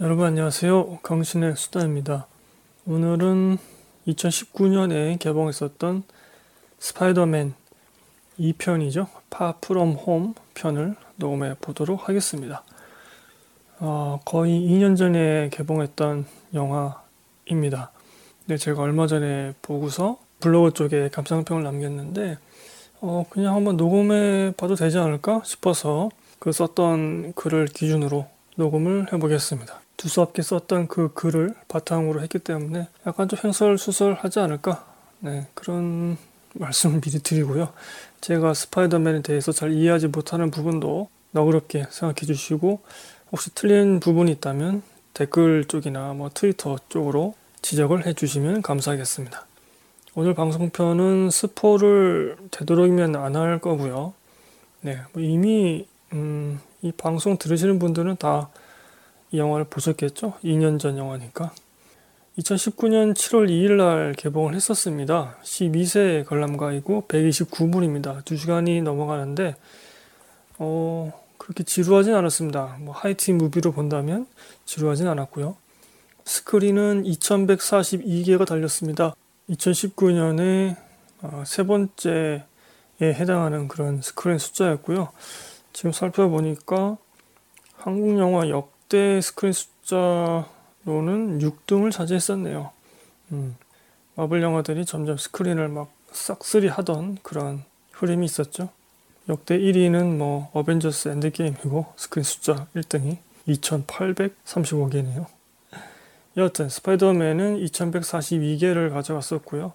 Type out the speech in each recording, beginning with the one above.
여러분 안녕하세요. 강신의 수다입니다. 오늘은 2019년에 개봉했었던 스파이더맨 2편이죠. 파프롬 홈 편을 녹음해 보도록 하겠습니다. 어, 거의 2년 전에 개봉했던 영화입니다. 네, 제가 얼마 전에 보고서 블로그 쪽에 감상평을 남겼는데 어, 그냥 한번 녹음해 봐도 되지 않을까 싶어서 그 썼던 글을 기준으로 녹음을 해보겠습니다. 두서없게 썼던 그 글을 바탕으로 했기 때문에 약간 좀 횡설수설하지 않을까 네, 그런 말씀을 미리 드리고요. 제가 스파이더맨에 대해서 잘 이해하지 못하는 부분도 너그럽게 생각해 주시고 혹시 틀린 부분이 있다면 댓글 쪽이나 뭐 트위터 쪽으로 지적을 해 주시면 감사하겠습니다. 오늘 방송편은 스포를 되도록이면 안 할 거고요. 네, 뭐 이미 음, 이 방송 들으시는 분들은 다 이 영화를 보셨겠죠? 2년 전 영화니까. 2019년 7월 2일 날 개봉을 했었습니다. 12세 관람가이고 129분입니다. 2시간이 넘어가는데 어, 그렇게 지루하진 않았습니다. 뭐 하이티 무비로 본다면 지루하진 않았고요. 스크린은 2142개가 달렸습니다. 2019년에 어, 세 번째에 해당하는 그런 스크린 숫자였고요. 지금 살펴보니까 한국 영화 역대 스크린 숫자로는 6등을 차지했었네요. 음, 마블 영화들이 점점 스크린을 막 싹쓸이 하던 그런 흐름이 있었죠. 역대 1위는 뭐 어벤져스 엔드게임이고 스크린 숫자 1등이 2835개네요. 여하튼 스파이더맨은 2142개를 가져갔었고요.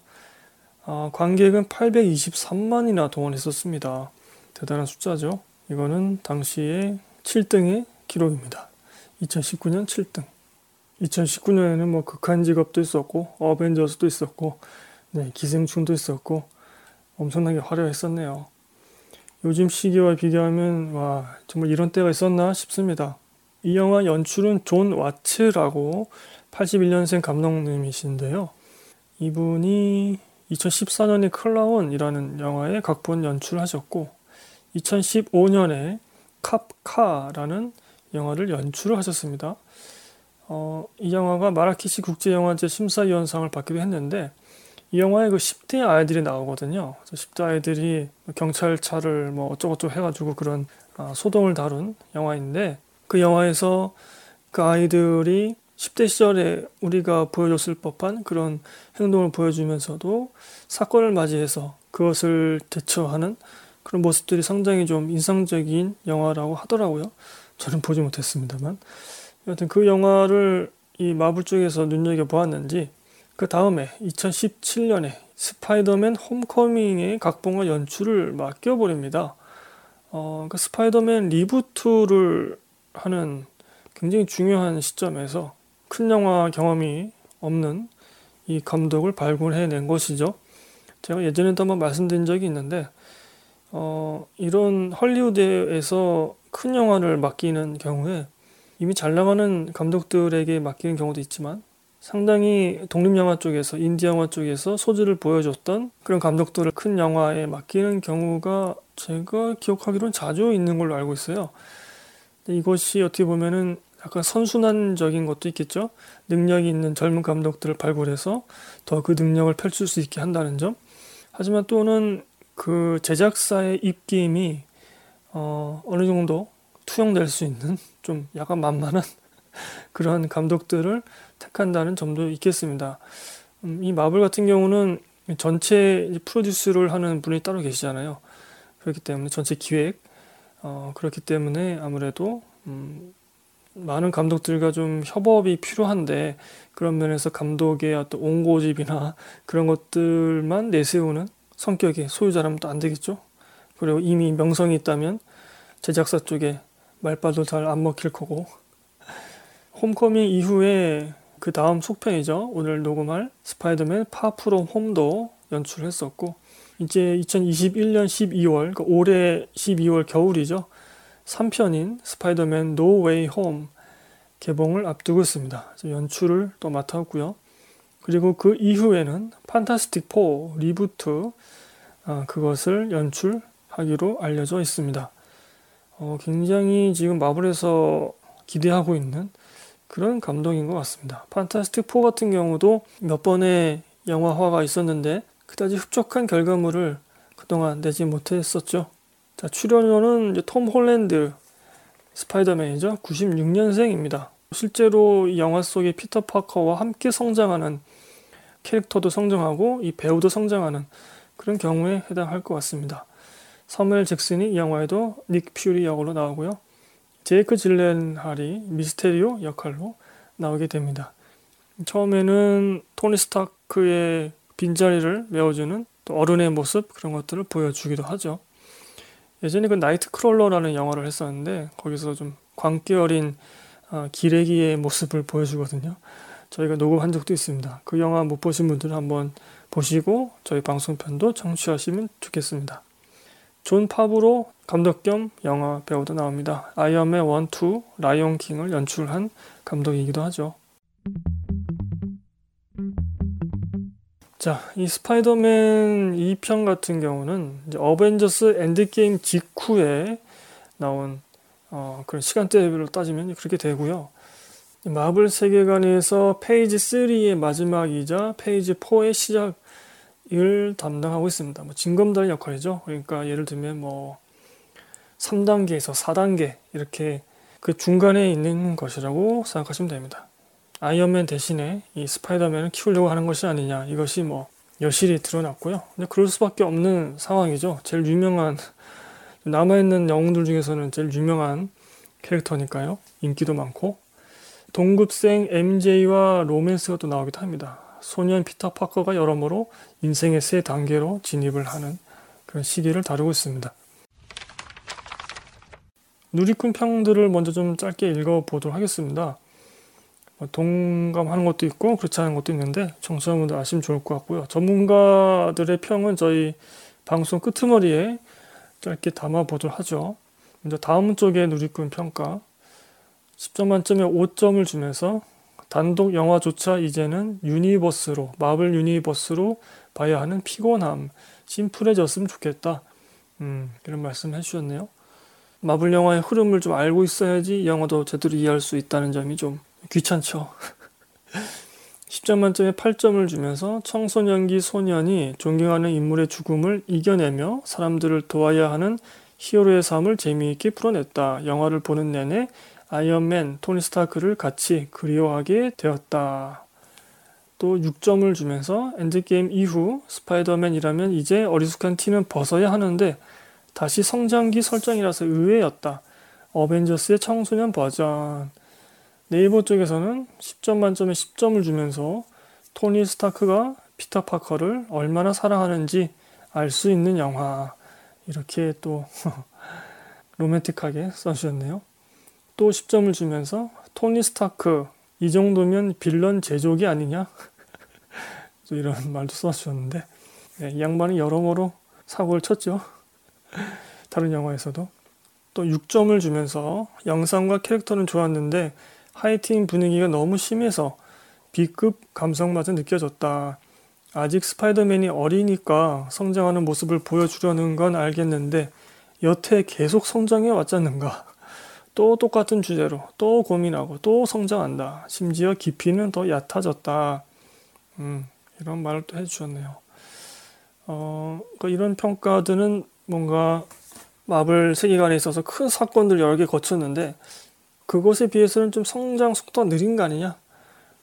아, 관객은 823만이나 동원했었습니다. 대단한 숫자죠. 이거는 당시에 7등의 기록입니다. 2019년 7등. 2019년에는 뭐 극한 직업도 있었고 어벤져스도 있었고 네, 기생충도 있었고 엄청나게 화려했었네요. 요즘 시기와 비교하면 와 정말 이런 때가 있었나 싶습니다. 이 영화 연출은 존 와츠라고 81년생 감독님이신데요. 이분이 2014년에 클라운이라는 영화의 각본 연출하셨고 2015년에 캅카라는 영화를 연출을 하셨습니다. 어, 이 영화가 마라케시 국제영화제 심사위원상을 받기도 했는데 이 영화에 그 10대 아이들이 나오거든요. 10대 아이들이 경찰차를 뭐 어쩌고저쩌고 해가지고 그런 아, 소동을 다룬 영화인데 그 영화에서 그 아이들이 10대 시절에 우리가 보여줬을 법한 그런 행동을 보여주면서도 사건을 맞이해서 그것을 대처하는 그런 모습들이 상당히 좀 인상적인 영화라고 하더라고요. 저는 보지 못했습니다만. 여하튼 그 영화를 이 마블 쪽에서 눈여겨 보았는지 그 다음에 2017년에 스파이더맨 홈커밍의 각본과 연출을 맡겨버립니다. 어, 그 스파이더맨 reboot를 하는 굉장히 중요한 시점에서 큰 영화 경험이 없는 이 감독을 발굴해낸 것이죠. 제가 예전에도 한번 말씀드린 적이 있는데 어, 이런 헐리우드에서 큰 영화를 맡기는 경우에 이미 잘 나가는 감독들에게 맡기는 경우도 있지만 상당히 독립영화 쪽에서 인디 영화 쪽에서 소질을 보여줬던 그런 감독들을 큰 영화에 맡기는 경우가 제가 기억하기로는 자주 있는 걸로 알고 있어요. 이것이 어떻게 보면은 약간 선순환적인 것도 있겠죠. 능력이 있는 젊은 감독들을 발굴해서 더 그 능력을 펼칠 수 있게 한다는 점. 하지만 또는 그 제작사의 입김이 어, 어느 정도 투영될 수 있는 좀 약간 만만한 그런 감독들을 택한다는 점도 있겠습니다. 음, 이 마블 같은 경우는 전체 프로듀스를 하는 분이 따로 계시잖아요. 그렇기 때문에 전체 기획 어, 그렇기 때문에 아무래도 음, 많은 감독들과 좀 협업이 필요한데 그런 면에서 감독의 어떤 온고집이나 그런 것들만 내세우는 성격의 소유자라면 또 안 되겠죠. 그리고 이미 명성이 있다면 제작사 쪽에 말빨도 잘 안 먹힐 거고. 홈커밍 이후에 그 다음 속편이죠. 오늘 녹음할 스파이더맨 파프롬 홈도 연출했었고 이제 2021년 12월, 그러니까 올해 12월 겨울이죠. 3편인 스파이더맨 노 웨이 홈 개봉을 앞두고 있습니다. 연출을 또 맡았고요. 그리고 그 이후에는 판타스틱 4 reboot 아, 그것을 연출 하기로 알려져 있습니다. 어, 굉장히 지금 마블에서 기대하고 있는 그런 감독인 것 같습니다. 판타스틱 4 같은 경우도 몇 번의 영화화가 있었는데 그다지 흡족한 결과물을 그동안 내지 못했었죠. 자, 출연으로는 이제 톰 홀랜드 스파이더맨이죠. 96년생입니다. 실제로 이 영화 속의 피터 파커와 함께 성장하는 캐릭터도 성장하고 이 배우도 성장하는 그런 경우에 해당할 것 같습니다. 사무엘 잭슨이 이 영화에도 닉 퓨리 역으로 나오고요. 제이크 질렌할이 미스테리오 역할로 나오게 됩니다. 처음에는 토니 스타크의 빈자리를 메워주는 또 어른의 모습 그런 것들을 보여주기도 하죠. 예전에 그 나이트 크롤러라는 영화를 했었는데 거기서 좀 광기 어린 어, 기레기의 모습을 보여주거든요. 저희가 녹음한 적도 있습니다. 그 영화 못 보신 분들은 한번 보시고 저희 방송편도 청취하시면 좋겠습니다. 존 파브로 감독 겸 영화 배우도 나옵니다. 아이언맨 1, 2, 라이온 킹을 연출한 감독이기도 하죠. 자, 이 스파이더맨 2편 같은 경우는 어벤져스 엔드게임 직후에 나온 어, 그런 시간대별로 따지면 그렇게 되고요. 마블 세계관에서 Phase 3의 마지막이자 Phase 4의 시작 을 담당하고 있습니다. 뭐 징검다리 역할이죠. 그러니까 예를 들면 뭐 3단계에서 4단계 이렇게 그 중간에 있는 것이라고 생각하시면 됩니다. 아이언맨 대신에 이 스파이더맨을 키우려고 하는 것이 아니냐 이것이 뭐 여실히 드러났고요. 근데 그럴 수밖에 없는 상황이죠. 제일 유명한 남아있는 영웅들 중에서는 제일 유명한 캐릭터니까요. 인기도 많고 동급생 MJ와 로맨스가 또 나오기도 합니다. 소년 피터 파커가 여러모로 인생의 세 단계로 진입을 하는 그런 시기를 다루고 있습니다. 누리꾼 평들을 먼저 좀 짧게 읽어보도록 하겠습니다. 뭐 동감하는 것도 있고 그렇지 않은 것도 있는데 청취자분들 아시면 좋을 것 같고요. 전문가들의 평은 저희 방송 끄트머리에 짧게 담아보도록 하죠. 먼저 다음 쪽에 누리꾼 평가 10점 만점에 5점을 주면서 단독 영화조차 이제는 유니버스로 마블 유니버스로 봐야 하는 피곤함 심플해졌으면 좋겠다. 음, 이런 말씀 해주셨네요. 마블 영화의 흐름을 좀 알고 있어야지 영화도 제대로 이해할 수 있다는 점이 좀 귀찮죠. 10점 만점에 8점을 주면서 청소년기 소년이 존경하는 인물의 죽음을 이겨내며 사람들을 도와야 하는 히어로의 삶을 재미있게 풀어냈다. 영화를 보는 내내 아이언맨, 토니 스타크를 같이 그리워하게 되었다. 또 6점을 주면서 엔드게임 이후 스파이더맨이라면 이제 어리숙한 티는 벗어야 하는데 다시 성장기 설정이라서 의외였다. 어벤져스의 청소년 버전. 네이버 쪽에서는 10점 만점에 10점을 주면서 토니 스타크가 피터 파커를 얼마나 사랑하는지 알 수 있는 영화. 이렇게 또 로맨틱하게 써주셨네요. 또 10점을 주면서 토니 스타크 이 정도면 빌런 제조기 아니냐? 또 이런 말도 써주셨는데 네, 이 양반은 여러모로 사고를 쳤죠. 다른 영화에서도 또 6점을 주면서 영상과 캐릭터는 좋았는데 하이틴 분위기가 너무 심해서 B급 감성마저 느껴졌다. 아직 스파이더맨이 어리니까 성장하는 모습을 보여주려는 건 알겠는데 여태 계속 성장해 왔잖는가. 또 똑같은 주제로 또 고민하고 또 성장한다. 심지어 깊이는 더 얕아졌다. 음, 이런 말을 또 해주셨네요. 어, 그러니까 이런 평가들은 뭔가 마블 세계관에 있어서 큰 사건들 여러 개 거쳤는데 그것에 비해서는 좀 성장 속도가 느린 거 아니냐?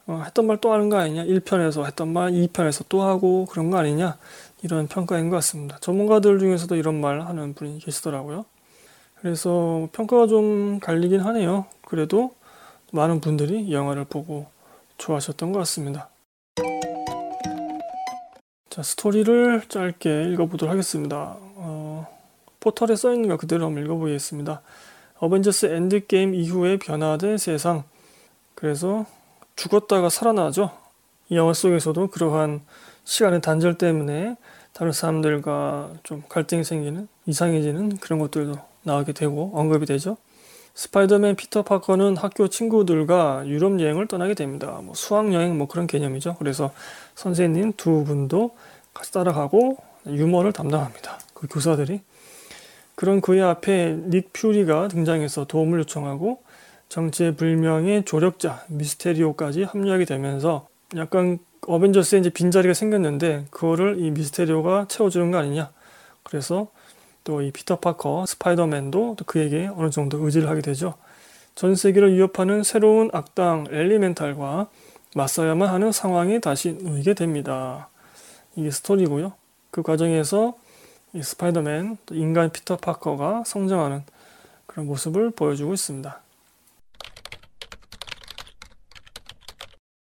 어, 했던 말 또 하는 거 아니냐? 1편에서 했던 말 2편에서 또 하고 그런 거 아니냐? 이런 평가인 것 같습니다. 전문가들 중에서도 이런 말 하는 분이 계시더라고요. 그래서 평가가 좀 갈리긴 하네요. 그래도 많은 분들이 이 영화를 보고 좋아하셨던 것 같습니다. 자, 스토리를 짧게 읽어보도록 하겠습니다. 어, 포털에 써있는 거 그대로 한번 읽어보겠습니다. 어벤져스 엔드게임 이후에 변화된 세상. 그래서 죽었다가 살아나죠. 이 영화 속에서도 그러한 시간의 단절 때문에 다른 사람들과 좀 갈등이 생기는 이상해지는 그런 것들도 나오게 되고 언급이 되죠. 스파이더맨 피터 파커는 학교 친구들과 유럽 여행을 떠나게 됩니다. 뭐 수학 여행 뭐 그런 개념이죠. 그래서 선생님 두 분도 같이 따라가고 유머를 담당합니다. 그 교사들이 그런 그의 앞에 닉 퓨리가 등장해서 도움을 요청하고 정체불명의 조력자 미스테리오까지 합류하게 되면서 약간 어벤져스에 이제 빈자리가 생겼는데 그거를 이 미스테리오가 채워주는 거 아니냐. 그래서 또 이 피터 파커, 스파이더맨도 또 그에게 어느 정도 의지를 하게 되죠. 전 세계를 위협하는 새로운 악당 엘리멘탈과 맞서야만 하는 상황에 다시 놓이게 됩니다. 이게 스토리고요. 그 과정에서 이 스파이더맨, 인간 피터 파커가 성장하는 그런 모습을 보여주고 있습니다.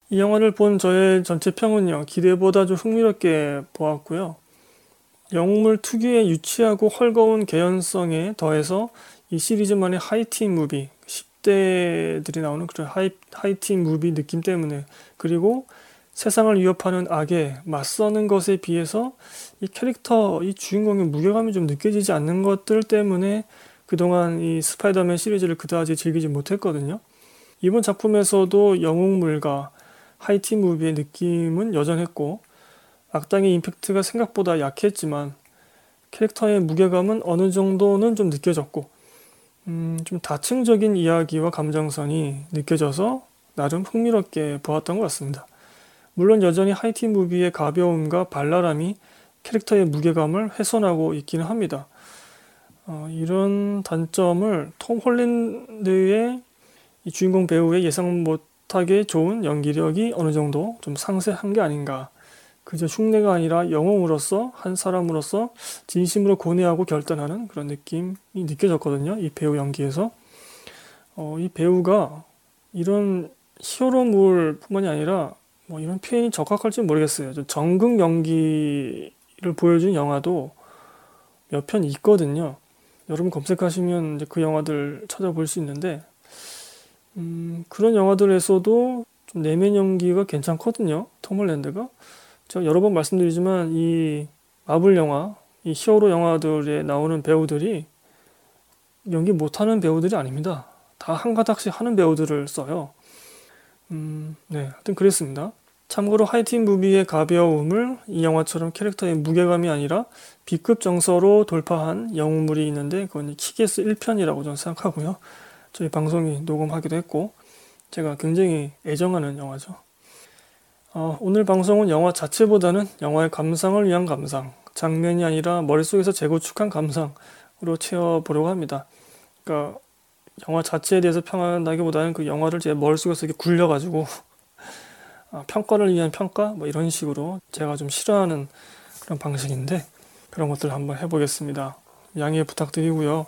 이 영화를 본 저의 전체 평은요, 기대보다 좀 흥미롭게 보았고요. 영웅물 특유의 유치하고 헐거운 개연성에 더해서 이 시리즈만의 하이틴 무비, 10대들이 나오는 그런 하이, 하이틴 무비 느낌 때문에 그리고 세상을 위협하는 악에 맞서는 것에 비해서 이 캐릭터, 이 주인공의 무게감이 좀 느껴지지 않는 것들 때문에 그동안 이 스파이더맨 시리즈를 그다지 즐기지 못했거든요. 이번 작품에서도 영웅물과 하이틴 무비의 느낌은 여전했고 악당의 임팩트가 생각보다 약했지만 캐릭터의 무게감은 어느 정도는 좀 느껴졌고 음, 좀 다층적인 이야기와 감정선이 느껴져서 나름 흥미롭게 보았던 것 같습니다. 물론 여전히 하이틴 무비의 가벼움과 발랄함이 캐릭터의 무게감을 훼손하고 있기는 합니다. 어, 이런 단점을 톰 홀랜드의 주인공 배우의 예상 못하게 좋은 연기력이 어느 정도 좀 상쇄한 게 아닌가. 그저 흉내가 아니라 영웅으로서 한 사람으로서 진심으로 고뇌하고 결단하는 그런 느낌이 느껴졌거든요. 이 배우 연기에서. 어, 이 배우가 이런 히어로물뿐만이 아니라 뭐 이런 표현이 적합할지 모르겠어요. 정극 연기를 보여준 영화도 몇 편 있거든요. 여러분 검색하시면 이제 그 영화들 찾아볼 수 있는데 음, 그런 영화들에서도 좀 내면 연기가 괜찮거든요. 톰 홀랜드가. 제가 여러 번 말씀드리지만 이 마블 영화, 이 히어로 영화들에 나오는 배우들이 연기 못하는 배우들이 아닙니다. 다 한 가닥씩 하는 배우들을 써요. 음, 네, 하여튼 그랬습니다. 참고로 하이틴 무비의 가벼움을 이 영화처럼 캐릭터의 무게감이 아니라 B급 정서로 돌파한 영웅물이 있는데 그건 키게스 1편이라고 저는 생각하고요. 저희 방송이 녹음하기도 했고 제가 굉장히 애정하는 영화죠. 어, 오늘 방송은 영화 자체보다는 영화의 감상을 위한 감상, 장면이 아니라 머릿속에서 재구축한 감상으로 채워보려고 합니다. 그러니까 영화 자체에 대해서 평한다기보다는 그 영화를 제 머릿속에서 이렇게 굴려가지고 아, 평가를 위한 평가 뭐 이런 식으로 제가 좀 싫어하는 그런 방식인데 그런 것들을 한번 해보겠습니다. 양해 부탁드리고요.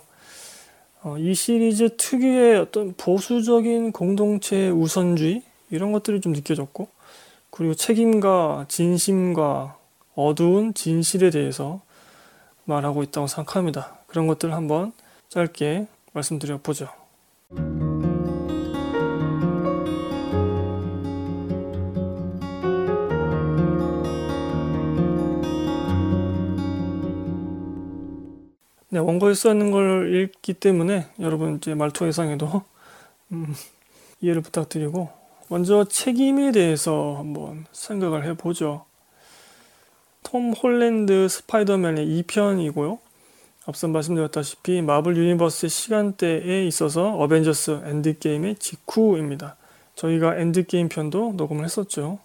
어, 이 시리즈 특유의 어떤 보수적인 공동체 우선주의 이런 것들이 좀 느껴졌고 그리고 책임과 진심과 어두운 진실에 대해서 말하고 있다고 생각합니다. 그런 것들을 한번 짧게 말씀드려 보죠. 네, 원고에 써 있는 걸 읽기 때문에 여러분 이제 말투 예상에도 음, 이해를 부탁드리고 먼저 책임에 대해서 한번 생각을 해보죠. 톰 홀랜드 스파이더맨의 2편이고요. 앞서 말씀드렸다시피 마블 유니버스의 시간대에 있어서 어벤져스 엔드게임의 직후입니다. 저희가 엔드게임 편도 녹음을 했었죠.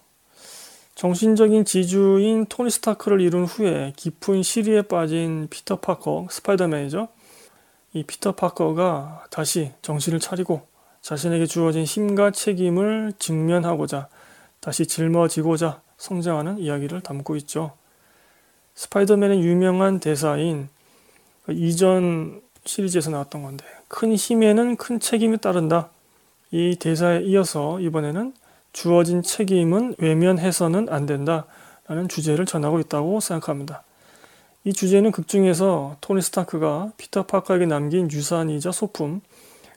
정신적인 지주인 토니 스타크를 잃은 후에 깊은 시름에 빠진 피터 파커, 스파이더맨이죠. 이 피터 파커가 다시 정신을 차리고 자신에게 주어진 힘과 책임을 직면하고자 다시 짊어지고자 성장하는 이야기를 담고 있죠. 스파이더맨의 유명한 대사인 그 이전 시리즈에서 나왔던 건데 큰 힘에는 큰 책임이 따른다. 이 대사에 이어서 이번에는 주어진 책임은 외면해서는 안 된다. 라는 주제를 전하고 있다고 생각합니다. 이 주제는 극 중에서 토니 스타크가 피터 파커에게 남긴 유산이자 소품,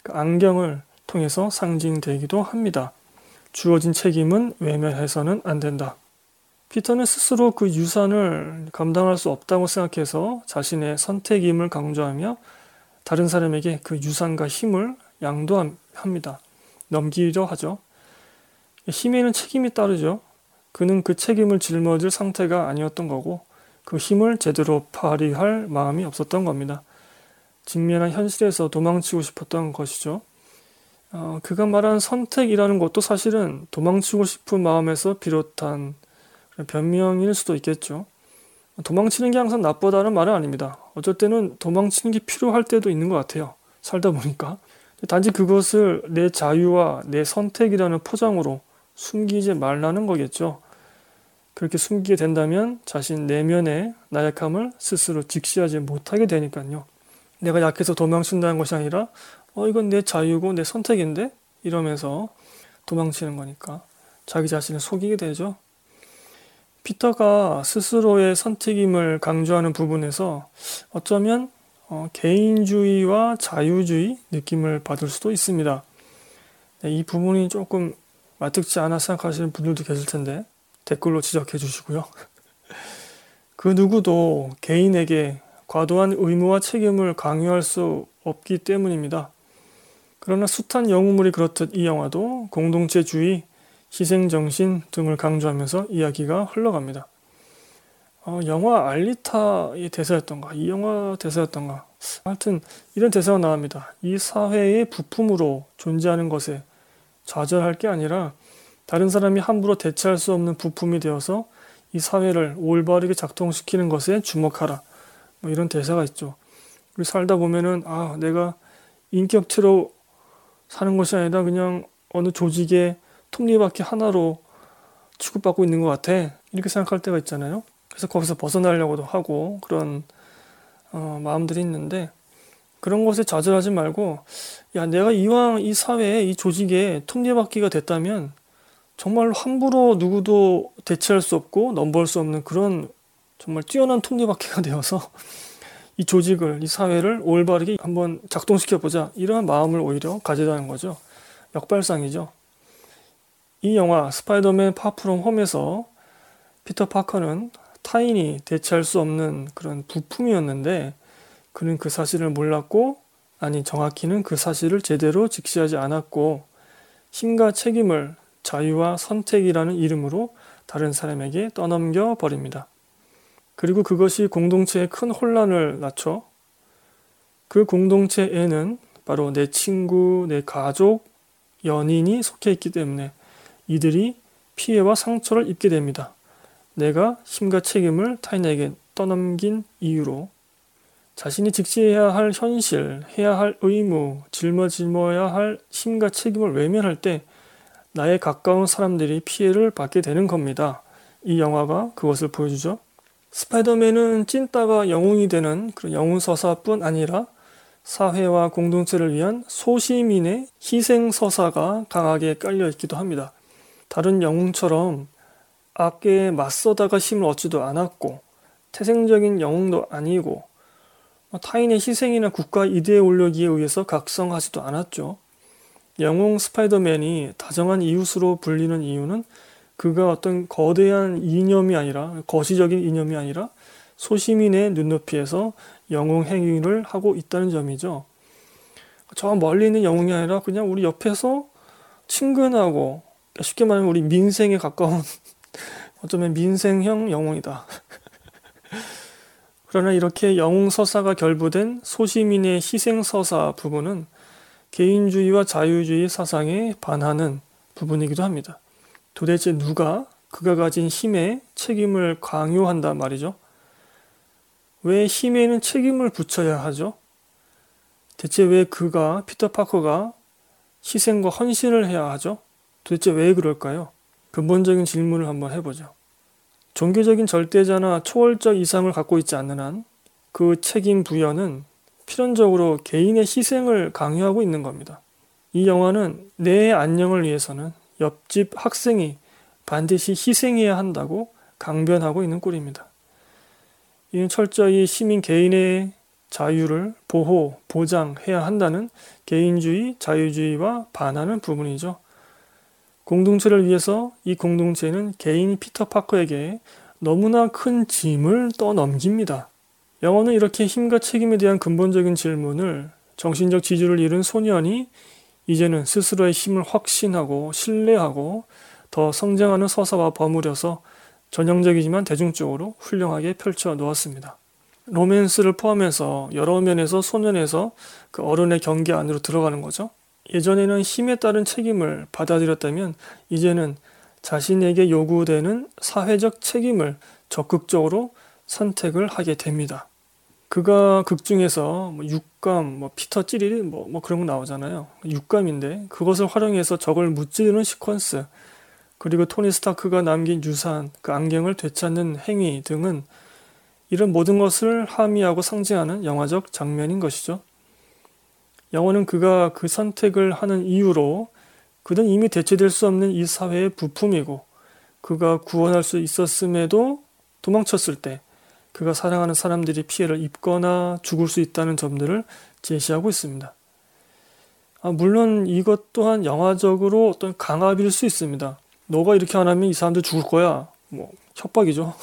그 안경을 통해서 상징되기도 합니다. 주어진 책임은 외면해서는 안 된다. 피터는 스스로 그 유산을 감당할 수 없다고 생각해서 자신의 선택임을 강조하며 다른 사람에게 그 유산과 힘을 양도합니다. 넘기려 하죠. 힘에는 책임이 따르죠. 그는 그 책임을 짊어질 상태가 아니었던 거고 그 힘을 제대로 발휘할 마음이 없었던 겁니다. 직면한 현실에서 도망치고 싶었던 것이죠. 어, 그가 말한 선택이라는 것도 사실은 도망치고 싶은 마음에서 비롯한 변명일 수도 있겠죠. 도망치는 게 항상 나쁘다는 말은 아닙니다. 어쩔 때는 도망치는 게 필요할 때도 있는 것 같아요. 살다 보니까. 단지 그것을 내 자유와 내 선택이라는 포장으로 숨기지 말라는 거겠죠. 그렇게 숨기게 된다면 자신 내면의 나약함을 스스로 직시하지 못하게 되니까요. 내가 약해서 도망친다는 것이 아니라 어 이건 내 자유고 내 선택인데 이러면서 도망치는 거니까 자기 자신을 속이게 되죠. 피터가 스스로의 선택임을 강조하는 부분에서 어쩌면 어, 개인주의와 자유주의 느낌을 받을 수도 있습니다. 네, 이 부분이 조금 마뜩지 않아 생각하시는 분들도 계실 텐데 댓글로 지적해 주시고요. 그 누구도 개인에게 과도한 의무와 책임을 강요할 수 없기 때문입니다. 그러나 숱한 영웅물이 그렇듯 이 영화도 공동체주의, 희생정신 등을 강조하면서 이야기가 흘러갑니다. 어, 영화 알리타의 대사였던가, 이 영화 대사였던가. 하여튼 이런 대사가 나옵니다. 이 사회의 부품으로 존재하는 것에 좌절할 게 아니라 다른 사람이 함부로 대체할 수 없는 부품이 되어서 이 사회를 올바르게 작동시키는 것에 주목하라. 뭐 이런 대사가 있죠. 우리 살다 보면은 아 내가 인격체로 사는 것이 아니라 그냥 어느 조직의 톱니바퀴 하나로 취급받고 있는 것 같아. 이렇게 생각할 때가 있잖아요. 그래서 거기서 벗어나려고도 하고 그런 어, 마음들이 있는데 그런 것에 좌절하지 말고 야 내가 이왕 이 사회에 이 조직에 톱니바퀴가 됐다면 정말 함부로 누구도 대체할 수 없고 넘볼 수 없는 그런 정말 뛰어난 톱니바퀴가 되어서 이 조직을 이 사회를 올바르게 한번 작동시켜 보자 이러한 마음을 오히려 가지라는 거죠 역발상이죠 이 영화 스파이더맨 파프롬 홈에서 피터 파커는 타인이 대체할 수 없는 그런 부품이었는데 그는 그 사실을 몰랐고 아니 정확히는 그 사실을 제대로 직시하지 않았고 힘과 책임을 자유와 선택이라는 이름으로 다른 사람에게 떠넘겨 버립니다. 그리고 그것이 공동체에 큰 혼란을 낳죠. 그 공동체에는 바로 내 친구, 내 가족, 연인이 속해 있기 때문에 이들이 피해와 상처를 입게 됩니다. 내가 힘과 책임을 타인에게 떠넘긴 이유로 자신이 직시해야 할 현실, 해야 할 의무, 짊어짐어야 할 힘과 책임을 외면할 때 나의 가까운 사람들이 피해를 받게 되는 겁니다. 이 영화가 그것을 보여주죠. 스파이더맨은 찐따가 영웅이 되는 그런 영웅 서사뿐 아니라 사회와 공동체를 위한 소시민의 희생 서사가 강하게 깔려 있기도 합니다. 다른 영웅처럼 악계에 맞서다가 힘을 얻지도 않았고 태생적인 영웅도 아니고 타인의 희생이나 국가 이데에 올려기에 의해서 각성하지도 않았죠. 영웅 스파이더맨이 다정한 이웃으로 불리는 이유는 그가 어떤 거대한 이념이 아니라 거시적인 이념이 아니라 소시민의 눈높이에서 영웅 행위를 하고 있다는 점이죠. 저 멀리 있는 영웅이 아니라 그냥 우리 옆에서 친근하고 쉽게 말하면 우리 민생에 가까운 어쩌면 민생형 영웅이다. 그러나 이렇게 영웅 서사가 결부된 소시민의 희생 서사 부분은 개인주의와 자유주의 사상에 반하는 부분이기도 합니다. 도대체 누가 그가 가진 힘에 책임을 강요한단 말이죠? 왜 힘에는 책임을 붙여야 하죠? 대체 왜 그가, 피터 파커가 희생과 헌신을 해야 하죠? 도대체 왜 그럴까요? 근본적인 질문을 한번 해보죠. 종교적인 절대자나 초월적 이상을 갖고 있지 않는 한 그 책임 부여는 필연적으로 개인의 희생을 강요하고 있는 겁니다. 이 영화는 내 안녕을 위해서는 옆집 학생이 반드시 희생해야 한다고 강변하고 있는 꼴입니다. 이는 철저히 시민 개인의 자유를 보호, 보장해야 한다는 개인주의, 자유주의와 반하는 부분이죠. 공동체를 위해서 이 공동체는 개인 피터 파커에게 너무나 큰 짐을 떠넘깁니다. 영어는 이렇게 힘과 책임에 대한 근본적인 질문을 정신적 지주를 잃은 소년이 이제는 스스로의 힘을 확신하고 신뢰하고 더 성장하는 서사와 버무려서 전형적이지만 대중적으로 훌륭하게 펼쳐 놓았습니다. 로맨스를 포함해서 여러 면에서 소년에서 그 어른의 경계 안으로 들어가는 거죠. 예전에는 힘에 따른 책임을 받아들였다면 이제는 자신에게 요구되는 사회적 책임을 적극적으로 선택을 하게 됩니다. 그가 극 중에서 뭐 육감, 뭐 피터 찌리리 뭐, 뭐 그런 거 나오잖아요. 육감인데 그것을 활용해서 적을 무찌르는 시퀀스 그리고 토니 스타크가 남긴 유산, 그 안경을 되찾는 행위 등은 이런 모든 것을 함의하고 상징하는 영화적 장면인 것이죠. 영화는 그가 그 선택을 하는 이유로 그는 이미 대체될 수 없는 이 사회의 부품이고 그가 구원할 수 있었음에도 도망쳤을 때 그가 사랑하는 사람들이 피해를 입거나 죽을 수 있다는 점들을 제시하고 있습니다. 아, 물론 이것 또한 영화적으로 어떤 강압일 수 있습니다. 너가 이렇게 안 하면 이 사람들 죽을 거야. 뭐 협박이죠.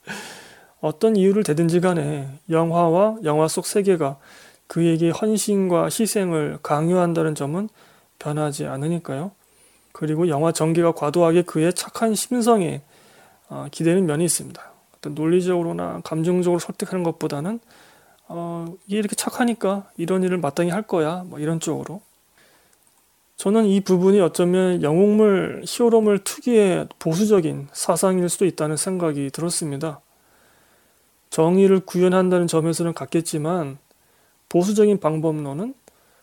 어떤 이유를 대든지 간에 영화와 영화 속 세계가 그에게 헌신과 희생을 강요한다는 점은 변하지 않으니까요. 그리고 영화 전개가 과도하게 그의 착한 심성에 어, 기대는 면이 있습니다. 어떤 논리적으로나 감정적으로 설득하는 것보다는 어, 이게 이렇게 착하니까 이런 일을 마땅히 할 거야. 뭐 이런 쪽으로. 저는 이 부분이 어쩌면 영웅물 히어로물 특유의 보수적인 사상일 수도 있다는 생각이 들었습니다. 정의를 구현한다는 점에서는 같겠지만 보수적인 방법론은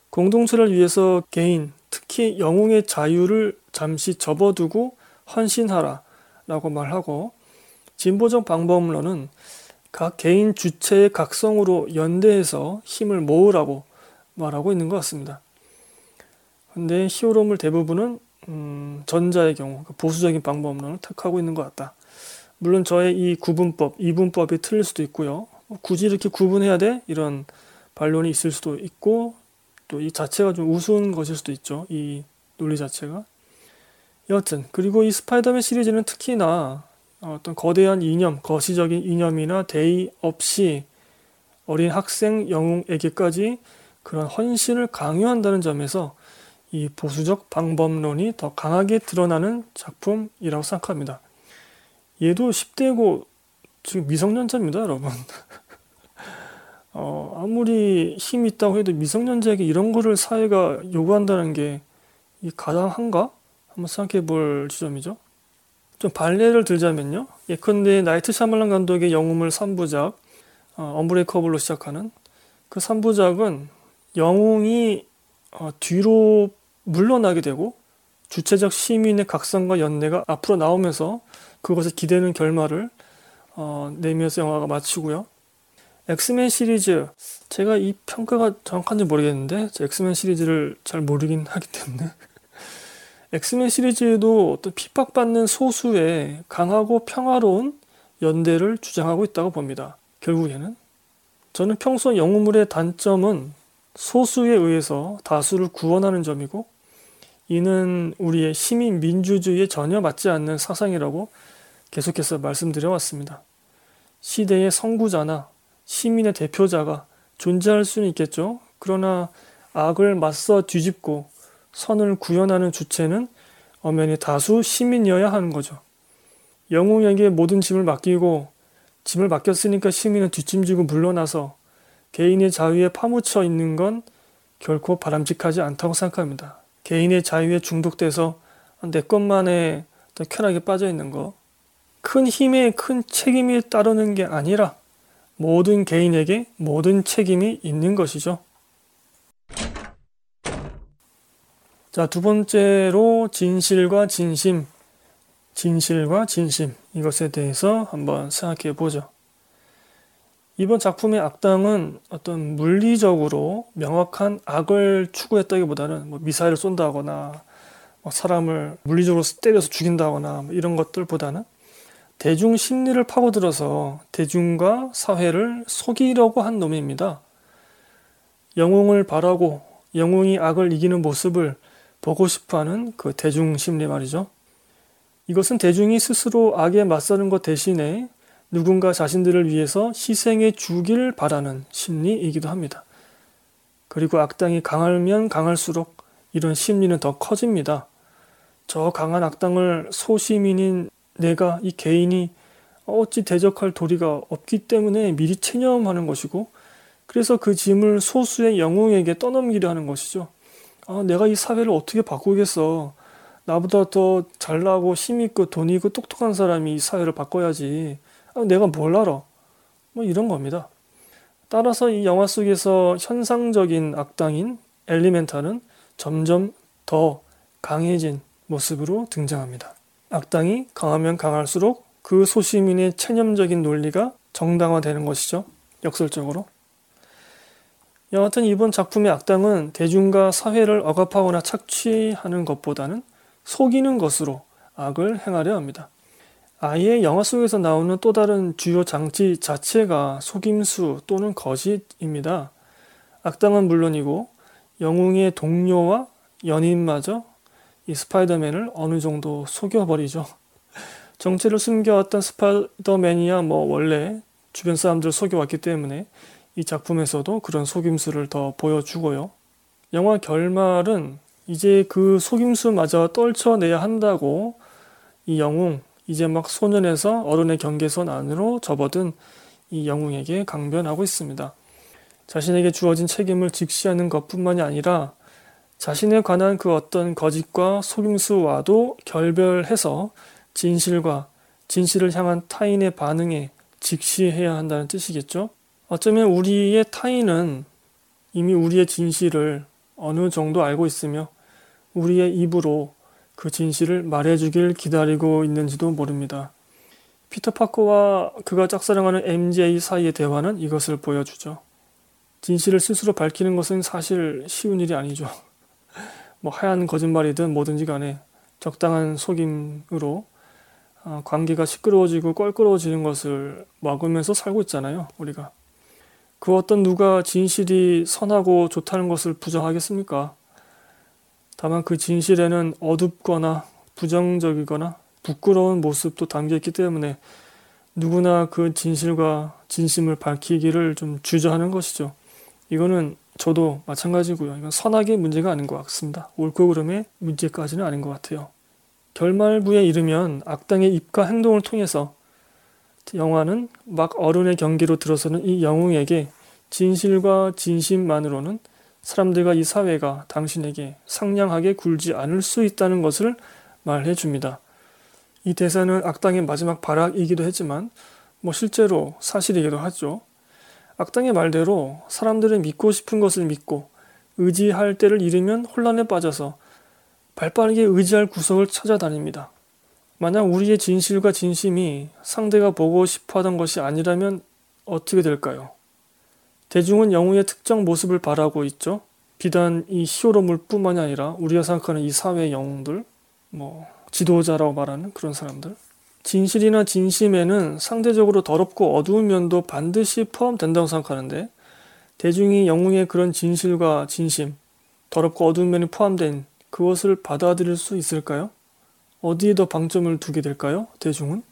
공동체를 위해서 개인, 특히 영웅의 자유를 잠시 접어두고 헌신하라 라고 말하고 진보적 방법론은 각 개인 주체의 각성으로 연대해서 힘을 모으라고 말하고 있는 것 같습니다. 근데 히어로물 대부분은 음, 전자의 경우 그 보수적인 방법론을 택하고 있는 것 같다. 물론 저의 이 구분법, 이분법이 틀릴 수도 있고요. 굳이 이렇게 구분해야 돼? 이런 반론이 있을 수도 있고 또 이 자체가 좀 우스운 것일 수도 있죠. 이 논리 자체가. 여하튼 그리고 이 스파이더맨 시리즈는 특히나 어떤 거대한 이념, 거시적인 이념이나 대의 없이 어린 학생 영웅에게까지 그런 헌신을 강요한다는 점에서 이 보수적 방법론이 더 강하게 드러나는 작품이라고 생각합니다. 얘도 10대고 지금 미성년자입니다, 여러분. 어, 아무리 힘이 있다고 해도 미성년자에게 이런 거를 사회가 요구한다는 게 가당한가? 한번 생각해 볼 지점이죠. 좀 발레를 들자면요. 예컨대 나이트 샤말란 감독의 영웅물 3부작, 어, 언브레이커블로 시작하는 그 3부작은 영웅이 어, 뒤로 물러나게 되고 주체적 시민의 각성과 연대가 앞으로 나오면서 그것을 기대는 결말을 어, 내면서 영화가 마치고요. 엑스맨 시리즈 제가 이 평가가 정확한지 모르겠는데 엑스맨 시리즈를 잘 모르긴 하기 때문에 엑스맨 시리즈도 어떤 핍박받는 소수의 강하고 평화로운 연대를 주장하고 있다고 봅니다. 결국에는 저는 평소 영웅물의 단점은 소수에 의해서 다수를 구원하는 점이고 이는 우리의 시민 민주주의에 전혀 맞지 않는 사상이라고 계속해서 말씀드려 왔습니다. 시대의 선구자나 시민의 대표자가 존재할 수는 있겠죠. 그러나 악을 맞서 뒤집고 선을 구현하는 주체는 엄연히 다수 시민이어야 하는 거죠. 영웅에게 모든 짐을 맡기고 짐을 맡겼으니까 시민은 뒷짐지고 물러나서 개인의 자유에 파묻혀 있는 건 결코 바람직하지 않다고 생각합니다. 개인의 자유에 중독돼서 내 것만에 더 쾌락에 빠져 있는 거. 큰 힘에 큰 책임이 따르는 게 아니라 모든 개인에게 모든 책임이 있는 것이죠. 자, 두 번째로 진실과 진심, 진실과 진심 이것에 대해서 한번 생각해 보죠. 이번 작품의 악당은 어떤 물리적으로 명확한 악을 추구했다기보다는 뭐 미사일을 쏜다거나 뭐 사람을 물리적으로 때려서 죽인다거나 뭐 이런 것들보다는 대중 심리를 파고들어서 대중과 사회를 속이려고 한 놈입니다. 영웅을 바라고 영웅이 악을 이기는 모습을 보고 싶어 하는 그 대중 심리 말이죠. 이것은 대중이 스스로 악에 맞서는 것 대신에 누군가 자신들을 위해서 희생해 주길 바라는 심리이기도 합니다. 그리고 악당이 강하면 강할수록 이런 심리는 더 커집니다. 저 강한 악당을 소시민인 내가 이 개인이 어찌 대적할 도리가 없기 때문에 미리 체념하는 것이고 그래서 그 짐을 소수의 영웅에게 떠넘기려 하는 것이죠. 아, 내가 이 사회를 어떻게 바꾸겠어. 나보다 더 잘나고 힘있고 돈 있고 똑똑한 사람이 이 사회를 바꿔야지. 아, 내가 뭘 알아. 뭐 이런 겁니다. 따라서 이 영화 속에서 현상적인 악당인 엘리멘탈은 점점 더 강해진 모습으로 등장합니다. 악당이 강하면 강할수록 그 소시민의 체념적인 논리가 정당화되는 것이죠. 역설적으로. 여하튼 이번 작품의 악당은 대중과 사회를 억압하거나 착취하는 것보다는 속이는 것으로 악을 행하려 합니다. 아예 영화 속에서 나오는 또 다른 주요 장치 자체가 속임수 또는 거짓입니다. 악당은 물론이고 영웅의 동료와 연인마저 이 스파이더맨을 어느 정도 속여버리죠. 정체를 숨겨왔던 스파이더맨이야 뭐 원래 주변 사람들을 속여왔기 때문에 이 작품에서도 그런 속임수를 더 보여주고요. 영화 결말은 이제 그 속임수마저 떨쳐내야 한다고 이 영웅, 이제 막 소년에서 어른의 경계선 안으로 접어든 이 영웅에게 강변하고 있습니다. 자신에게 주어진 책임을 직시하는 것 뿐만이 아니라 자신에 관한 그 어떤 거짓과 속임수와도 결별해서 진실과 진실을 향한 타인의 반응에 직시해야 한다는 뜻이겠죠. 어쩌면 우리의 타인은 이미 우리의 진실을 어느 정도 알고 있으며 우리의 입으로 그 진실을 말해주길 기다리고 있는지도 모릅니다. 피터 파커와 그가 짝사랑하는 MJ 사이의 대화는 이것을 보여주죠. 진실을 스스로 밝히는 것은 사실 쉬운 일이 아니죠. 뭐 하얀 거짓말이든 뭐든지 간에 적당한 속임으로 아, 관계가 시끄러워지고 껄끄러워지는 것을 막으면서 살고 있잖아요, 우리가. 그 어떤 누가 진실이 선하고 좋다는 것을 부정하겠습니까? 다만 그 진실에는 어둡거나 부정적이거나 부끄러운 모습도 담겨 있기 때문에 누구나 그 진실과 진심을 밝히기를 좀 주저하는 것이죠. 이거는 저도 마찬가지고요. 이건 선악의 문제가 아닌 것 같습니다. 옳고 그름의 문제까지는 아닌 것 같아요. 결말부에 이르면 악당의 입과 행동을 통해서 영화는 막 어른의 경계로 들어서는 이 영웅에게 진실과 진심만으로는 사람들과 이 사회가 당신에게 상냥하게 굴지 않을 수 있다는 것을 말해 줍니다. 이 대사는 악당의 마지막 발악이기도 했지만 뭐 실제로 사실이기도 하죠. 악당의 말대로 사람들은 믿고 싶은 것을 믿고 의지할 때를 잃으면 혼란에 빠져서 발빠르게 의지할 구석을 찾아다닙니다. 만약 우리의 진실과 진심이 상대가 보고 싶어 하던 것이 아니라면 어떻게 될까요? 대중은 영웅의 특정 모습을 바라고 있죠. 비단 이 히어로물 뿐만이 아니라 우리가 생각하는 이 사회 영웅들, 뭐 지도자라고 말하는 그런 사람들. 진실이나 진심에는 상대적으로 더럽고 어두운 면도 반드시 포함된다고 생각하는데 대중이 영웅의 그런 진실과 진심, 더럽고 어두운 면이 포함된 그것을 받아들일 수 있을까요? 어디에 더 방점을 두게 될까요? 대중은?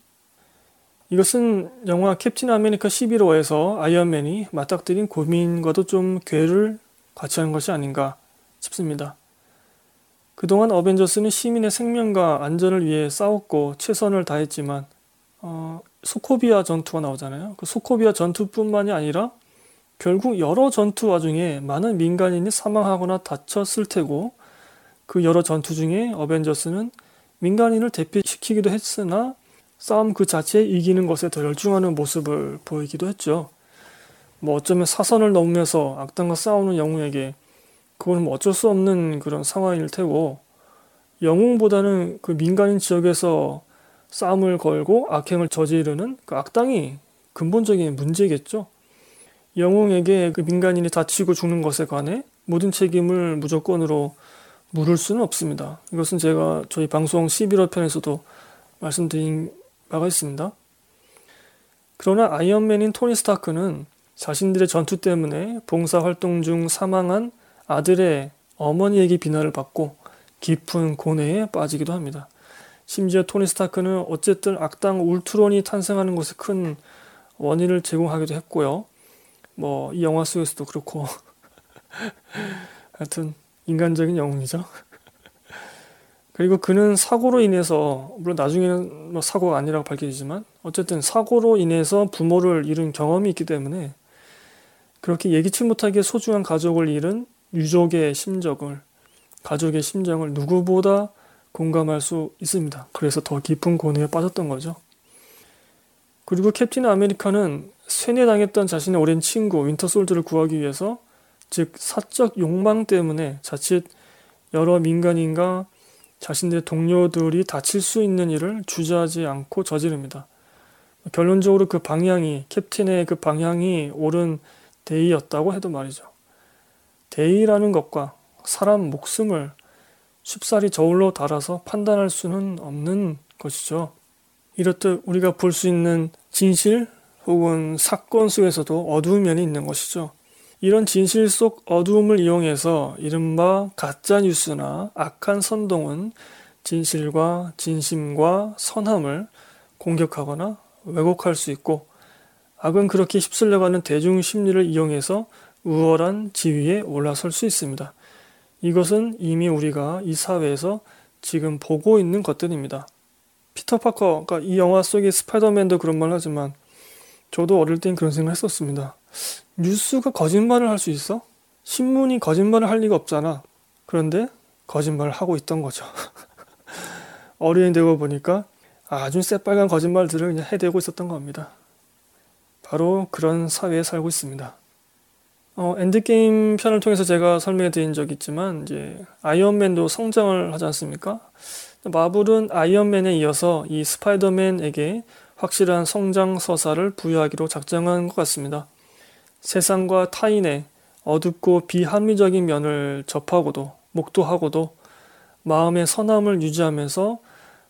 이것은 영화 캡틴 아메리카 시빌 워에서 아이언맨이 맞닥뜨린 고민과도 좀 궤를 하는 것이 아닌가 싶습니다. 그동안 어벤져스는 시민의 생명과 안전을 위해 싸웠고 최선을 다했지만 어, 소코비아 전투가 나오잖아요. 그 소코비아 전투뿐만이 아니라 결국 여러 전투 와중에 많은 민간인이 사망하거나 다쳤을 테고 그 여러 전투 중에 어벤져스는 민간인을 대피시키기도 했으나 싸움 그 자체에 이기는 것에 더 열중하는 모습을 보이기도 했죠. 뭐 어쩌면 사선을 넘으면서 악당과 싸우는 영웅에게 그건 뭐 어쩔 수 없는 그런 상황일 테고 영웅보다는 그 민간인 지역에서 싸움을 걸고 악행을 저지르는 그 악당이 근본적인 문제겠죠. 영웅에게 그 민간인이 다치고 죽는 것에 관해 모든 책임을 무조건으로 물을 수는 없습니다. 이것은 제가 저희 방송 11화 편에서도 말씀드린 바가 있습니다. 그러나 아이언맨인 토니 스타크는 자신들의 전투 때문에 봉사 활동 중 사망한 아들의 어머니에게 비난을 받고 깊은 고뇌에 빠지기도 합니다. 심지어 토니 스타크는 어쨌든 악당 울트론이 탄생하는 것에 큰 원인을 제공하기도 했고요. 뭐 이 영화 속에서도 그렇고 하여튼 인간적인 영웅이죠. 그리고 그는 사고로 인해서 물론 나중에는 뭐 사고가 아니라고 밝혀지지만 어쨌든 사고로 인해서 부모를 잃은 경험이 있기 때문에 그렇게 예기치 못하게 소중한 가족을 잃은 유족의 심정을 가족의 심정을 누구보다 공감할 수 있습니다. 그래서 더 깊은 고뇌에 빠졌던 거죠. 그리고 캡틴 아메리카는 세뇌당했던 자신의 오랜 친구 윈터 솔저를 구하기 위해서 즉 사적 욕망 때문에 자칫 여러 민간인과 자신들의 동료들이 다칠 수 있는 일을 주저하지 않고 저지릅니다. 결론적으로 그 방향이 캡틴의 그 방향이 옳은 대의였다고 해도 말이죠. 대의라는 것과 사람 목숨을 쉽사리 저울로 달아서 판단할 수는 없는 것이죠. 이렇듯 우리가 볼 수 있는 진실 혹은 사건 속에서도 어두운 면이 있는 것이죠. 이런 진실 속 어두움을 이용해서 이른바 가짜 뉴스나 악한 선동은 진실과 진심과 선함을 공격하거나 왜곡할 수 있고 악은 그렇게 휩쓸려가는 대중 심리를 이용해서 우월한 지위에 올라설 수 있습니다. 이것은 이미 우리가 이 사회에서 지금 보고 있는 것들입니다. 피터 파커, 그러니까 이 영화 속의 스파이더맨도 그런 말 하지만 저도 어릴 땐 그런 생각을 했었습니다. 뉴스가 거짓말을 할 수 있어? 신문이 거짓말을 할 리가 없잖아. 그런데 거짓말을 하고 있던 거죠. 어른이 되고 보니까 아주 새빨간 거짓말들을 그냥 해대고 있었던 겁니다. 바로 그런 사회에 살고 있습니다. 어, 엔드게임 편을 통해서 제가 설명해 드린 적 있지만, 이제, 아이언맨도 성장을 하지 않습니까? 마블은 아이언맨에 이어서 이 스파이더맨에게 확실한 성장 서사를 부여하기로 작정한 것 같습니다. 세상과 타인의 어둡고 비합리적인 면을 접하고도, 목도하고도, 마음의 선함을 유지하면서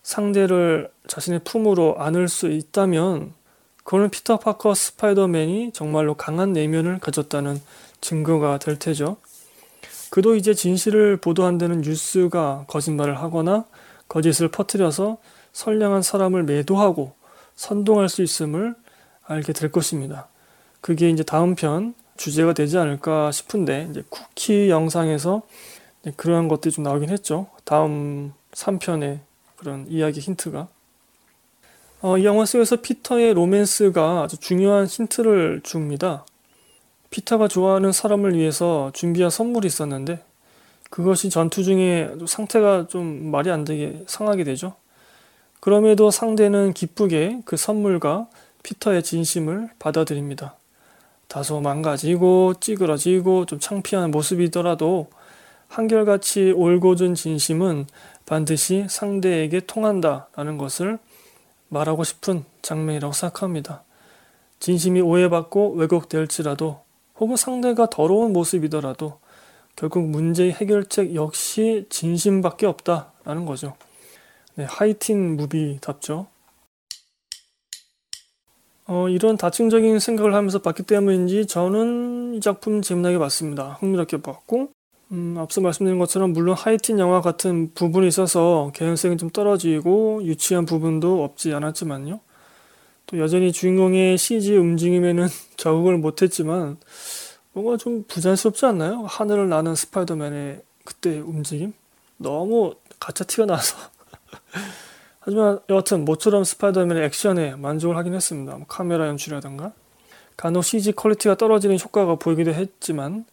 상대를 자신의 품으로 안을 수 있다면 그거는 피터 파커 스파이더맨이 정말로 강한 내면을 가졌다는 증거가 될 테죠. 그도 이제 진실을 보도한다는 뉴스가 거짓말을 하거나 거짓을 퍼뜨려서 선량한 사람을 매도하고 선동할 수 있음을 알게 될 것입니다. 그게 이제 다음 편 주제가 되지 않을까 싶은데 이제 쿠키 영상에서 그러한 것들이 좀 나오긴 했죠. 다음 3편에 그런 이야기 힌트가. 어, 이 영화 속에서 피터의 로맨스가 아주 중요한 힌트를 줍니다. 피터가 좋아하는 사람을 위해서 준비한 선물이 있었는데 그것이 전투 중에 상태가 좀 말이 안 되게 상하게 되죠. 그럼에도 상대는 기쁘게 그 선물과 피터의 진심을 받아들입니다. 다소 망가지고 찌그러지고 좀 창피한 모습이더라도 한결같이 올곧은 진심은 반드시 상대에게 통한다라는 것을 말하고 싶은 장면이라고 생각합니다. 진심이 오해받고 왜곡될지라도 혹은 상대가 더러운 모습이더라도 결국 문제의 해결책 역시 진심밖에 없다라는 거죠. 네, 하이틴 무비답죠. 어, 이런 다층적인 생각을 하면서 봤기 때문인지 저는 이 작품 재미나게 봤습니다. 흥미롭게 봤고 음, 앞서 말씀드린 것처럼 물론 하이틴 영화 같은 부분이 있어서 개연성이 좀 떨어지고 유치한 부분도 없지 않았지만요. 또 여전히 주인공의 CG 움직임에는 적응을 못했지만 뭔가 좀 부자연스럽지 않나요? 하늘을 나는 스파이더맨의 그때 움직임? 너무 가짜 티가 나서 하지만 여하튼 모처럼 스파이더맨의 액션에 만족을 하긴 했습니다. 뭐 카메라 연출이라든가 간혹 CG 퀄리티가 떨어지는 효과가 보이기도 했지만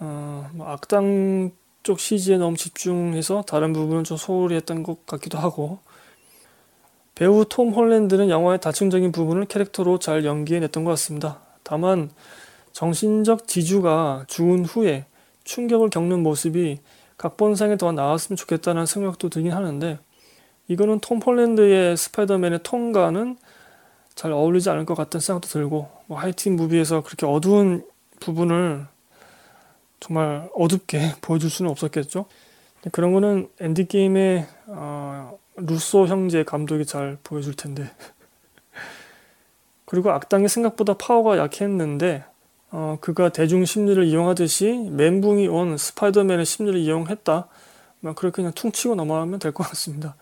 어, 뭐 악당 쪽 CG에 너무 집중해서 다른 부분은 좀 소홀히 했던 것 같기도 하고 배우 톰 홀랜드는 영화의 다층적인 부분을 캐릭터로 잘 연기해냈던 것 같습니다. 다만 정신적 지주가 죽은 후에 충격을 겪는 모습이 각본상에 더 나왔으면 좋겠다는 생각도 들긴 하는데 이거는 톰 홀랜드의 스파이더맨의 톤과는 잘 어울리지 않을 것 같다는 생각도 들고 뭐 하이틴 movie에서 그렇게 어두운 부분을 정말 어둡게 보여줄 수는 없었겠죠. 그런 거는 엔드 게임의 어, 루소 형제 감독이 잘 보여줄 텐데. 그리고 악당이 생각보다 파워가 약했는데 어, 그가 대중 심리를 이용하듯이 멘붕이 온 스파이더맨의 심리를 이용했다. 그렇게 그냥 퉁치고 넘어가면 될 것 같습니다.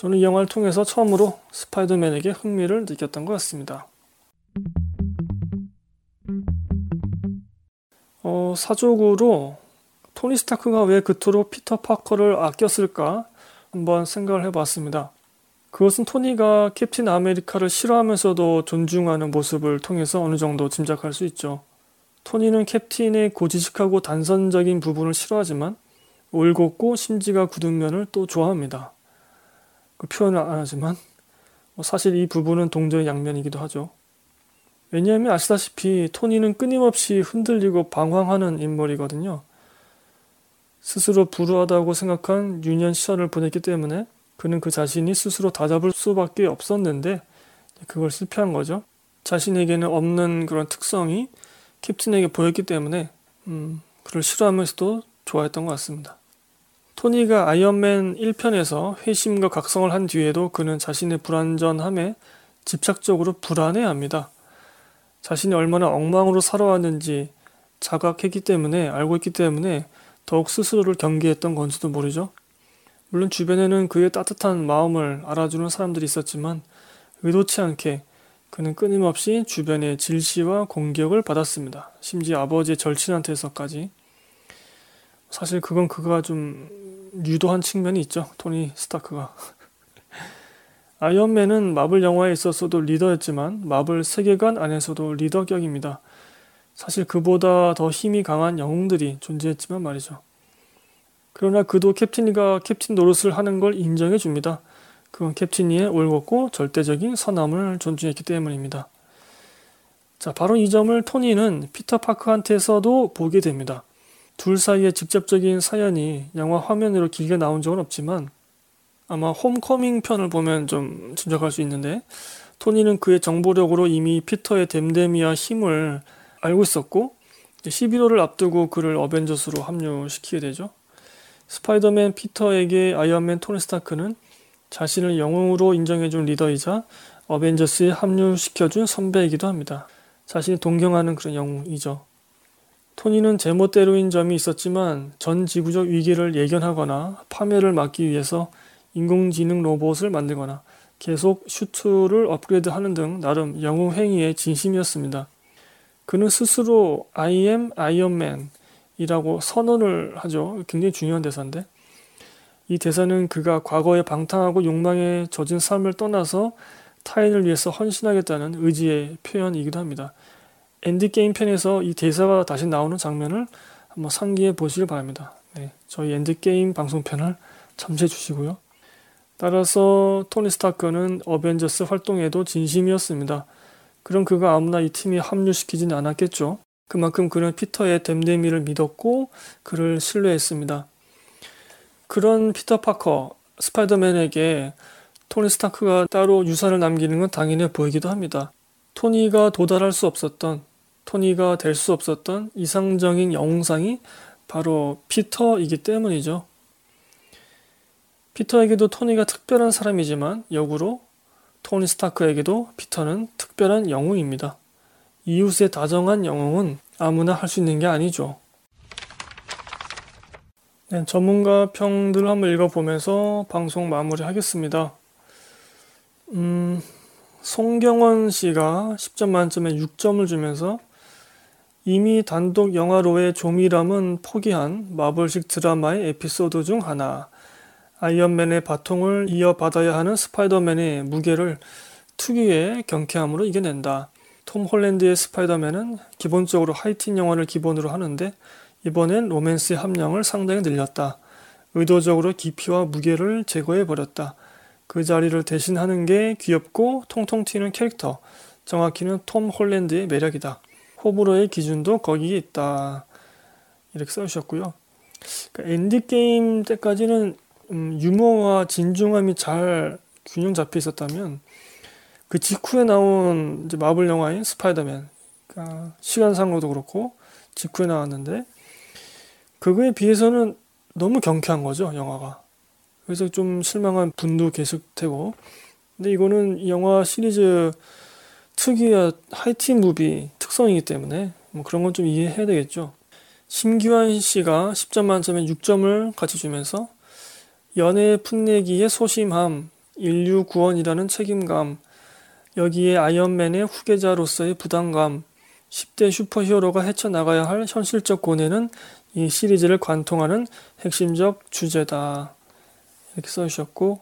저는 이 영화를 통해서 처음으로 스파이더맨에게 흥미를 느꼈던 것 같습니다. 어, 사족으로 토니 스타크가 왜 그토록 피터 파커를 아꼈을까 한번 생각을 해봤습니다. 그것은 토니가 캡틴 아메리카를 싫어하면서도 존중하는 모습을 통해서 어느 정도 짐작할 수 있죠. 토니는 캡틴의 고지식하고 단선적인 부분을 싫어하지만 올곧고 심지가 굳은 면을 또 좋아합니다. 그 표현을 안 하지만 뭐 사실 이 부분은 동전의 양면이기도 하죠. 왜냐하면 아시다시피 토니는 끊임없이 흔들리고 방황하는 인물이거든요. 스스로 불우하다고 생각한 유년 시절을 보냈기 때문에 그는 그 자신이 스스로 다잡을 수밖에 없었는데 그걸 실패한 거죠. 자신에게는 없는 그런 특성이 캡틴에게 보였기 때문에 음, 그를 싫어하면서도 좋아했던 것 같습니다. 토니가 아이언맨 1편에서 회심과 각성을 한 뒤에도 그는 자신의 불완전함에 집착적으로 불안해합니다. 자신이 얼마나 엉망으로 살아왔는지 자각했기 때문에 알고 있기 때문에 더욱 스스로를 경계했던 건지도 모르죠. 물론 주변에는 그의 따뜻한 마음을 알아주는 사람들이 있었지만 의도치 않게 그는 끊임없이 주변의 질시와 공격을 받았습니다. 심지어 아버지의 절친한테서까지. 사실 그건 그가 좀 유도한 측면이 있죠. 토니 스타크가. 아이언맨은 마블 영화에 있어서도 리더였지만 마블 세계관 안에서도 리더격입니다. 사실 그보다 더 힘이 강한 영웅들이 존재했지만 말이죠. 그러나 그도 캡틴이가 캡틴 노릇을 하는 걸 인정해 줍니다. 그건 캡틴이의 올곧고 절대적인 선함을 존중했기 때문입니다. 자, 바로 이 점을 토니는 피터 파크한테서도 보게 됩니다. 둘 사이의 직접적인 사연이 영화 화면으로 길게 나온 적은 없지만 아마 홈커밍 편을 보면 좀 짐작할 수 있는데 토니는 그의 정보력으로 이미 피터의 됨됨이와 힘을 알고 있었고 11호를 앞두고 그를 어벤져스로 합류시키게 되죠. 스파이더맨 피터에게 아이언맨 토니 스타크는 자신을 영웅으로 인정해준 리더이자 어벤져스에 합류시켜준 선배이기도 합니다. 자신이 동경하는 그런 영웅이죠. 토니는 제멋대로인 점이 있었지만 전 지구적 위기를 예견하거나 파멸을 막기 위해서 인공지능 로봇을 만들거나 계속 슈트를 업그레이드하는 등 나름 영웅 행위에 진심이었습니다. 그는 스스로 I am Iron Man이라고 선언을 하죠. 굉장히 중요한 대사인데 이 대사는 그가 과거에 방탕하고 욕망에 젖은 삶을 떠나서 타인을 위해서 헌신하겠다는 의지의 표현이기도 합니다. 엔드게임 편에서 이 대사가 다시 나오는 장면을 한번 상기해 보시길 바랍니다. 네, 저희 엔드게임 방송편을 참조해 주시고요. 따라서 토니 스타크는 어벤져스 활동에도 진심이었습니다. 그럼 그가 아무나 이 팀에 합류시키지는 않았겠죠. 그만큼 그는 피터의 댐데미를 믿었고 그를 신뢰했습니다. 그런 피터 파커, 스파이더맨에게 토니 스타크가 따로 유산을 남기는 건 당연해 보이기도 합니다. 토니가 도달할 수 없었던, 토니가 될 수 없었던 이상적인 영웅상이 바로 피터이기 때문이죠. 피터에게도 토니가 특별한 사람이지만 역으로 토니 스타크에게도 피터는 특별한 영웅입니다. 이웃의 다정한 영웅은 아무나 할 수 있는 게 아니죠. 네, 전문가 평들을 한번 읽어보면서 방송 마무리 하겠습니다. 음, 송경원 씨가 10점 만점에 6점을 주면서 이미 단독 영화로의 조밀함은 포기한 마블식 드라마의 에피소드 중 하나. 아이언맨의 바통을 이어받아야 하는 스파이더맨의 무게를 특유의 경쾌함으로 이겨낸다. 톰 홀랜드의 스파이더맨은 기본적으로 하이틴 영화를 기본으로 하는데 이번엔 로맨스의 함량을 상당히 늘렸다. 의도적으로 깊이와 무게를 제거해 버렸다. 그 자리를 대신하는 게 귀엽고 통통 튀는 캐릭터. 정확히는 톰 홀랜드의 매력이다. 호불호의 기준도 거기에 있다. 이렇게 써주셨고요. 그러니까 엔드게임 때까지는 음, 유머와 진중함이 잘 균형 잡혀 있었다면 그 직후에 나온 이제 마블 영화인 스파이더맨 그러니까 시간상으로도 그렇고 직후에 나왔는데 그거에 비해서는 너무 경쾌한 거죠 영화가 그래서 좀 실망한 분도 계속되고 근데 이거는 영화 시리즈 특유의 하이틴 movie 특성이기 때문에 뭐 그런 건 좀 이해해야 되겠죠 심규환 씨가 10점 만점에 6점을 같이 주면서 연애 풋내기의 소심함, 인류 구원이라는 책임감, 여기에 아이언맨의 후계자로서의 부담감, 10대 슈퍼히어로가 헤쳐나가야 할 현실적 고뇌는 이 시리즈를 관통하는 핵심적 주제다. 이렇게 써주셨고,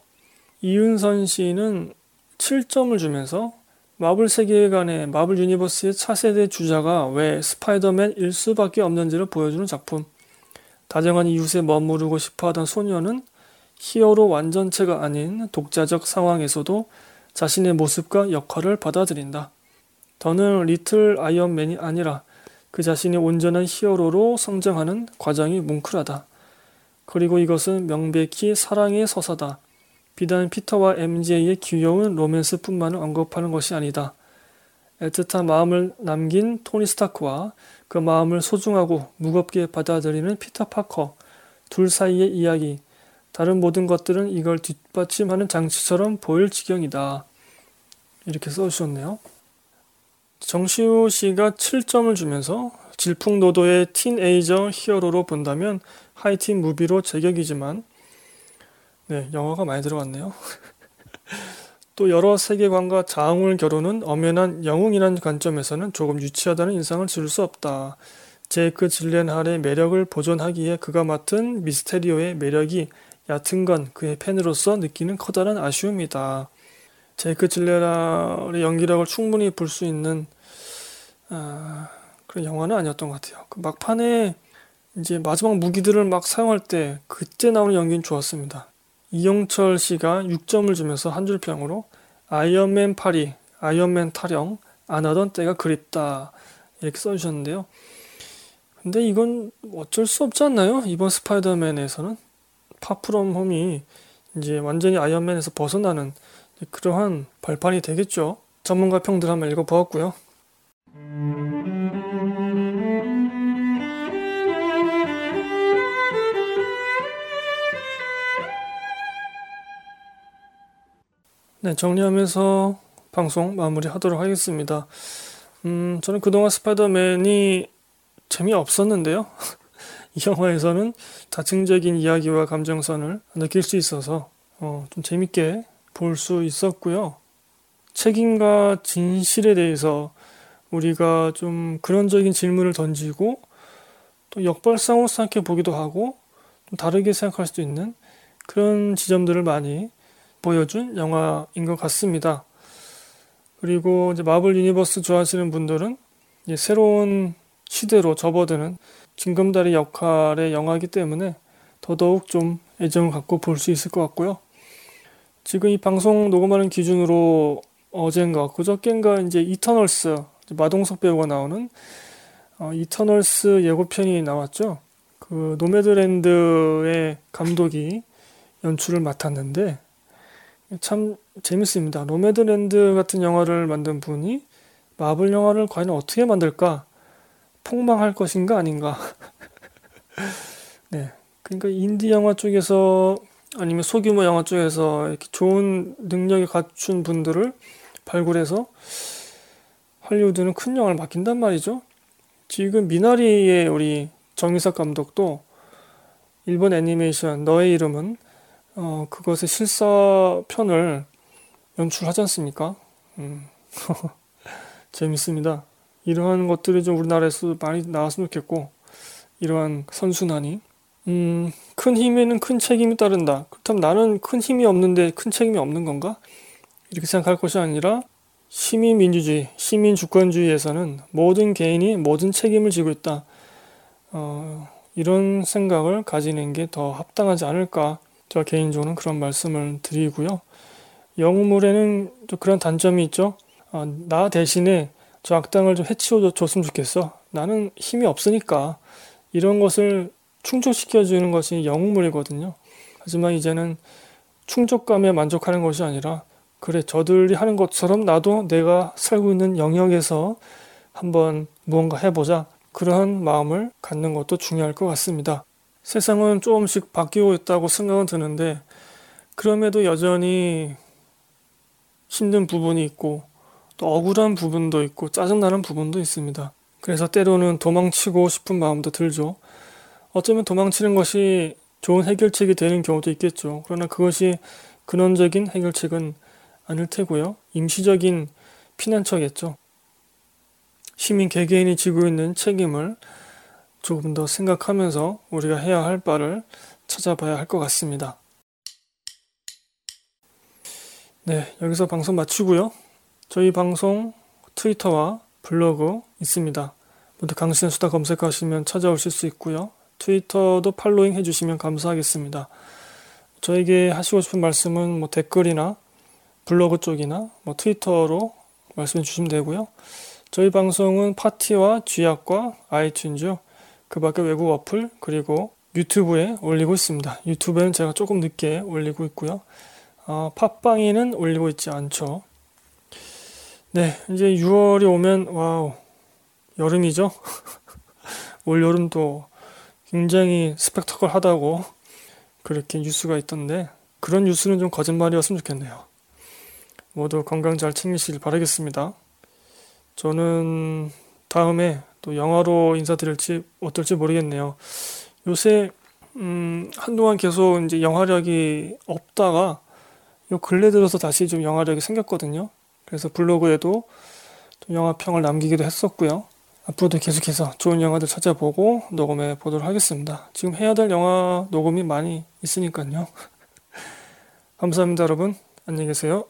이윤선 씨는 7점을 주면서 마블 세계관의 마블 유니버스의 차세대 주자가 왜 스파이더맨일 수밖에 없는지를 보여주는 작품. 다정한 이웃에 머무르고 싶어하던 소년은 히어로 완전체가 아닌 독자적 상황에서도 자신의 모습과 역할을 받아들인다. 더는 little 아이언맨이 아니라 그 자신이 온전한 히어로로 성장하는 과정이 뭉클하다. 그리고 이것은 명백히 사랑의 서사다. 비단 피터와 MJ의 귀여운 로맨스뿐만을 언급하는 것이 아니다. 애틋한 마음을 남긴 토니 스타크와 그 마음을 소중하고 무겁게 받아들이는 피터 파커 둘 사이의 이야기 다른 모든 것들은 이걸 뒷받침하는 장치처럼 보일 지경이다. 이렇게 써주셨네요. 정시우 씨가 7점을 주면서 질풍노도의 틴에이저 히어로로 본다면 하이틴 무비로 제격이지만 네 영화가 많이 들어갔네요. 또 여러 세계관과 자웅을 겨루는 엄연한 영웅이라는 관점에서는 조금 유치하다는 인상을 지을 수 없다. 제이크 질렌할의 매력을 보존하기에 그가 맡은 미스테리오의 매력이 얕은 건 그의 팬으로서 느끼는 커다란 아쉬움이다. 제이크 질렌할의 연기력을 충분히 볼 수 있는 아, 그런 영화는 아니었던 것 같아요. 그 막판에 이제 마지막 무기들을 막 사용할 때 그때 나오는 연기는 좋았습니다. 이영철 씨가 6점을 주면서 한 줄 평으로 아이언맨 파리, 아이언맨 타령, 안 하던 때가 그립다. 이렇게 써주셨는데요. 근데 이건 어쩔 수 없지 않나요? 이번 스파이더맨에서는 파프롬 홈이 이제 완전히 아이언맨에서 벗어나는 그러한 발판이 되겠죠. 전문가 평들 한번 읽어보았고요. 네, 정리하면서 방송 마무리하도록 하겠습니다. 음, 저는 그동안 스파이더맨이 재미없었는데요. 이 영화에서는 다층적인 이야기와 감정선을 느낄 수 있어서 어, 좀 재밌게 볼 수 있었고요. 책임과 진실에 대해서 우리가 좀 근원적인 질문을 던지고 또 역발상으로 생각해 보기도 하고 좀 다르게 생각할 수도 있는 그런 지점들을 많이 보여준 영화인 것 같습니다. 그리고 이제 마블 유니버스 좋아하시는 분들은 새로운 시대로 접어드는 징검다리 역할의 영화이기 때문에 더더욱 좀 애정을 갖고 볼 수 있을 것 같고요. 지금 이 방송 녹음하는 기준으로 어젠가 그저께인가 이제 이터널스 마동석 배우가 나오는 어, 이터널스 예고편이 나왔죠. 그 노매드랜드의 감독이 연출을 맡았는데 참 재밌습니다. 노매드랜드 같은 영화를 만든 분이 마블 영화를 과연 어떻게 만들까? 폭망할 것인가 아닌가? 네. 그러니까 인디 영화 쪽에서 아니면 소규모 영화 쪽에서 이렇게 좋은 능력이 갖춘 분들을 발굴해서 할리우드는 큰 영화를 맡긴단 말이죠. 지금 미나리의 우리 정유석 감독도 일본 애니메이션 너의 이름은 어, 그것의 실사편을 연출하지 않습니까? 음. 재밌습니다. 이러한 것들이 좀 우리나라에서 많이 나왔으면 좋겠고, 이러한 선순환이. 음, 큰 힘에는 큰 책임이 따른다. 그렇다면 나는 큰 힘이 없는데 큰 책임이 없는 건가? 이렇게 생각할 것이 아니라, 시민민주주의, 시민주권주의에서는 모든 개인이 모든 책임을 지고 있다. 어, 이런 생각을 가지는 게 더 합당하지 않을까 저 개인적으로는 그런 말씀을 드리고요. 영웅물에는 또 그런 단점이 있죠. 어, 나 대신에 저 악당을 좀 해치워 줬으면 좋겠어. 나는 힘이 없으니까 이런 것을 충족시켜 주는 것이 영웅물이거든요. 하지만 이제는 충족감에 만족하는 것이 아니라 그래 저들이 하는 것처럼 나도 내가 살고 있는 영역에서 한번 무언가 해보자 그러한 마음을 갖는 것도 중요할 것 같습니다. 세상은 조금씩 바뀌고 있다고 생각은 드는데 그럼에도 여전히 힘든 부분이 있고 또 억울한 부분도 있고 짜증나는 부분도 있습니다. 그래서 때로는 도망치고 싶은 마음도 들죠. 어쩌면 도망치는 것이 좋은 해결책이 되는 경우도 있겠죠. 그러나 그것이 근원적인 해결책은 아닐 테고요. 임시적인 피난처겠죠. 시민 개개인이 지고 있는 책임을 조금 더 생각하면서 우리가 해야 할 바를 찾아봐야 할 것 같습니다. 네, 여기서 방송 마치고요. 저희 방송 트위터와 블로그 있습니다. 모두 강신의 수다 검색하시면 찾아오실 수 있고요. 트위터도 팔로잉 해주시면 감사하겠습니다. 저에게 하시고 싶은 말씀은 뭐 댓글이나 블로그 쪽이나 뭐 트위터로 말씀해 주시면 되고요. 저희 방송은 팟티와 쥐약과 아이튠즈, 그 밖에 외국 어플, 그리고 유튜브에 올리고 있습니다. 유튜브에는 제가 조금 늦게 올리고 있고요. 어, 팟빵에는 올리고 있지 않죠. 네, 이제 6월이 오면, 와우, 여름이죠? 올 여름도 굉장히 스펙터클 하다고 그렇게 뉴스가 있던데, 그런 뉴스는 좀 거짓말이었으면 좋겠네요. 모두 건강 잘 챙기시길 바라겠습니다. 저는 다음에 또 영화로 인사드릴지 어떨지 모르겠네요. 요새 음, 한동안 계속 이제 영화력이 없다가 요 근래 들어서 다시 좀 영화력이 생겼거든요. 그래서 블로그에도 좀 영화 평을 남기기도 했었고요. 앞으로도 계속해서 좋은 영화들 찾아보고 녹음해 보도록 하겠습니다. 지금 해야 될 영화 녹음이 많이 있으니까요. 감사합니다, 여러분. 안녕히 계세요.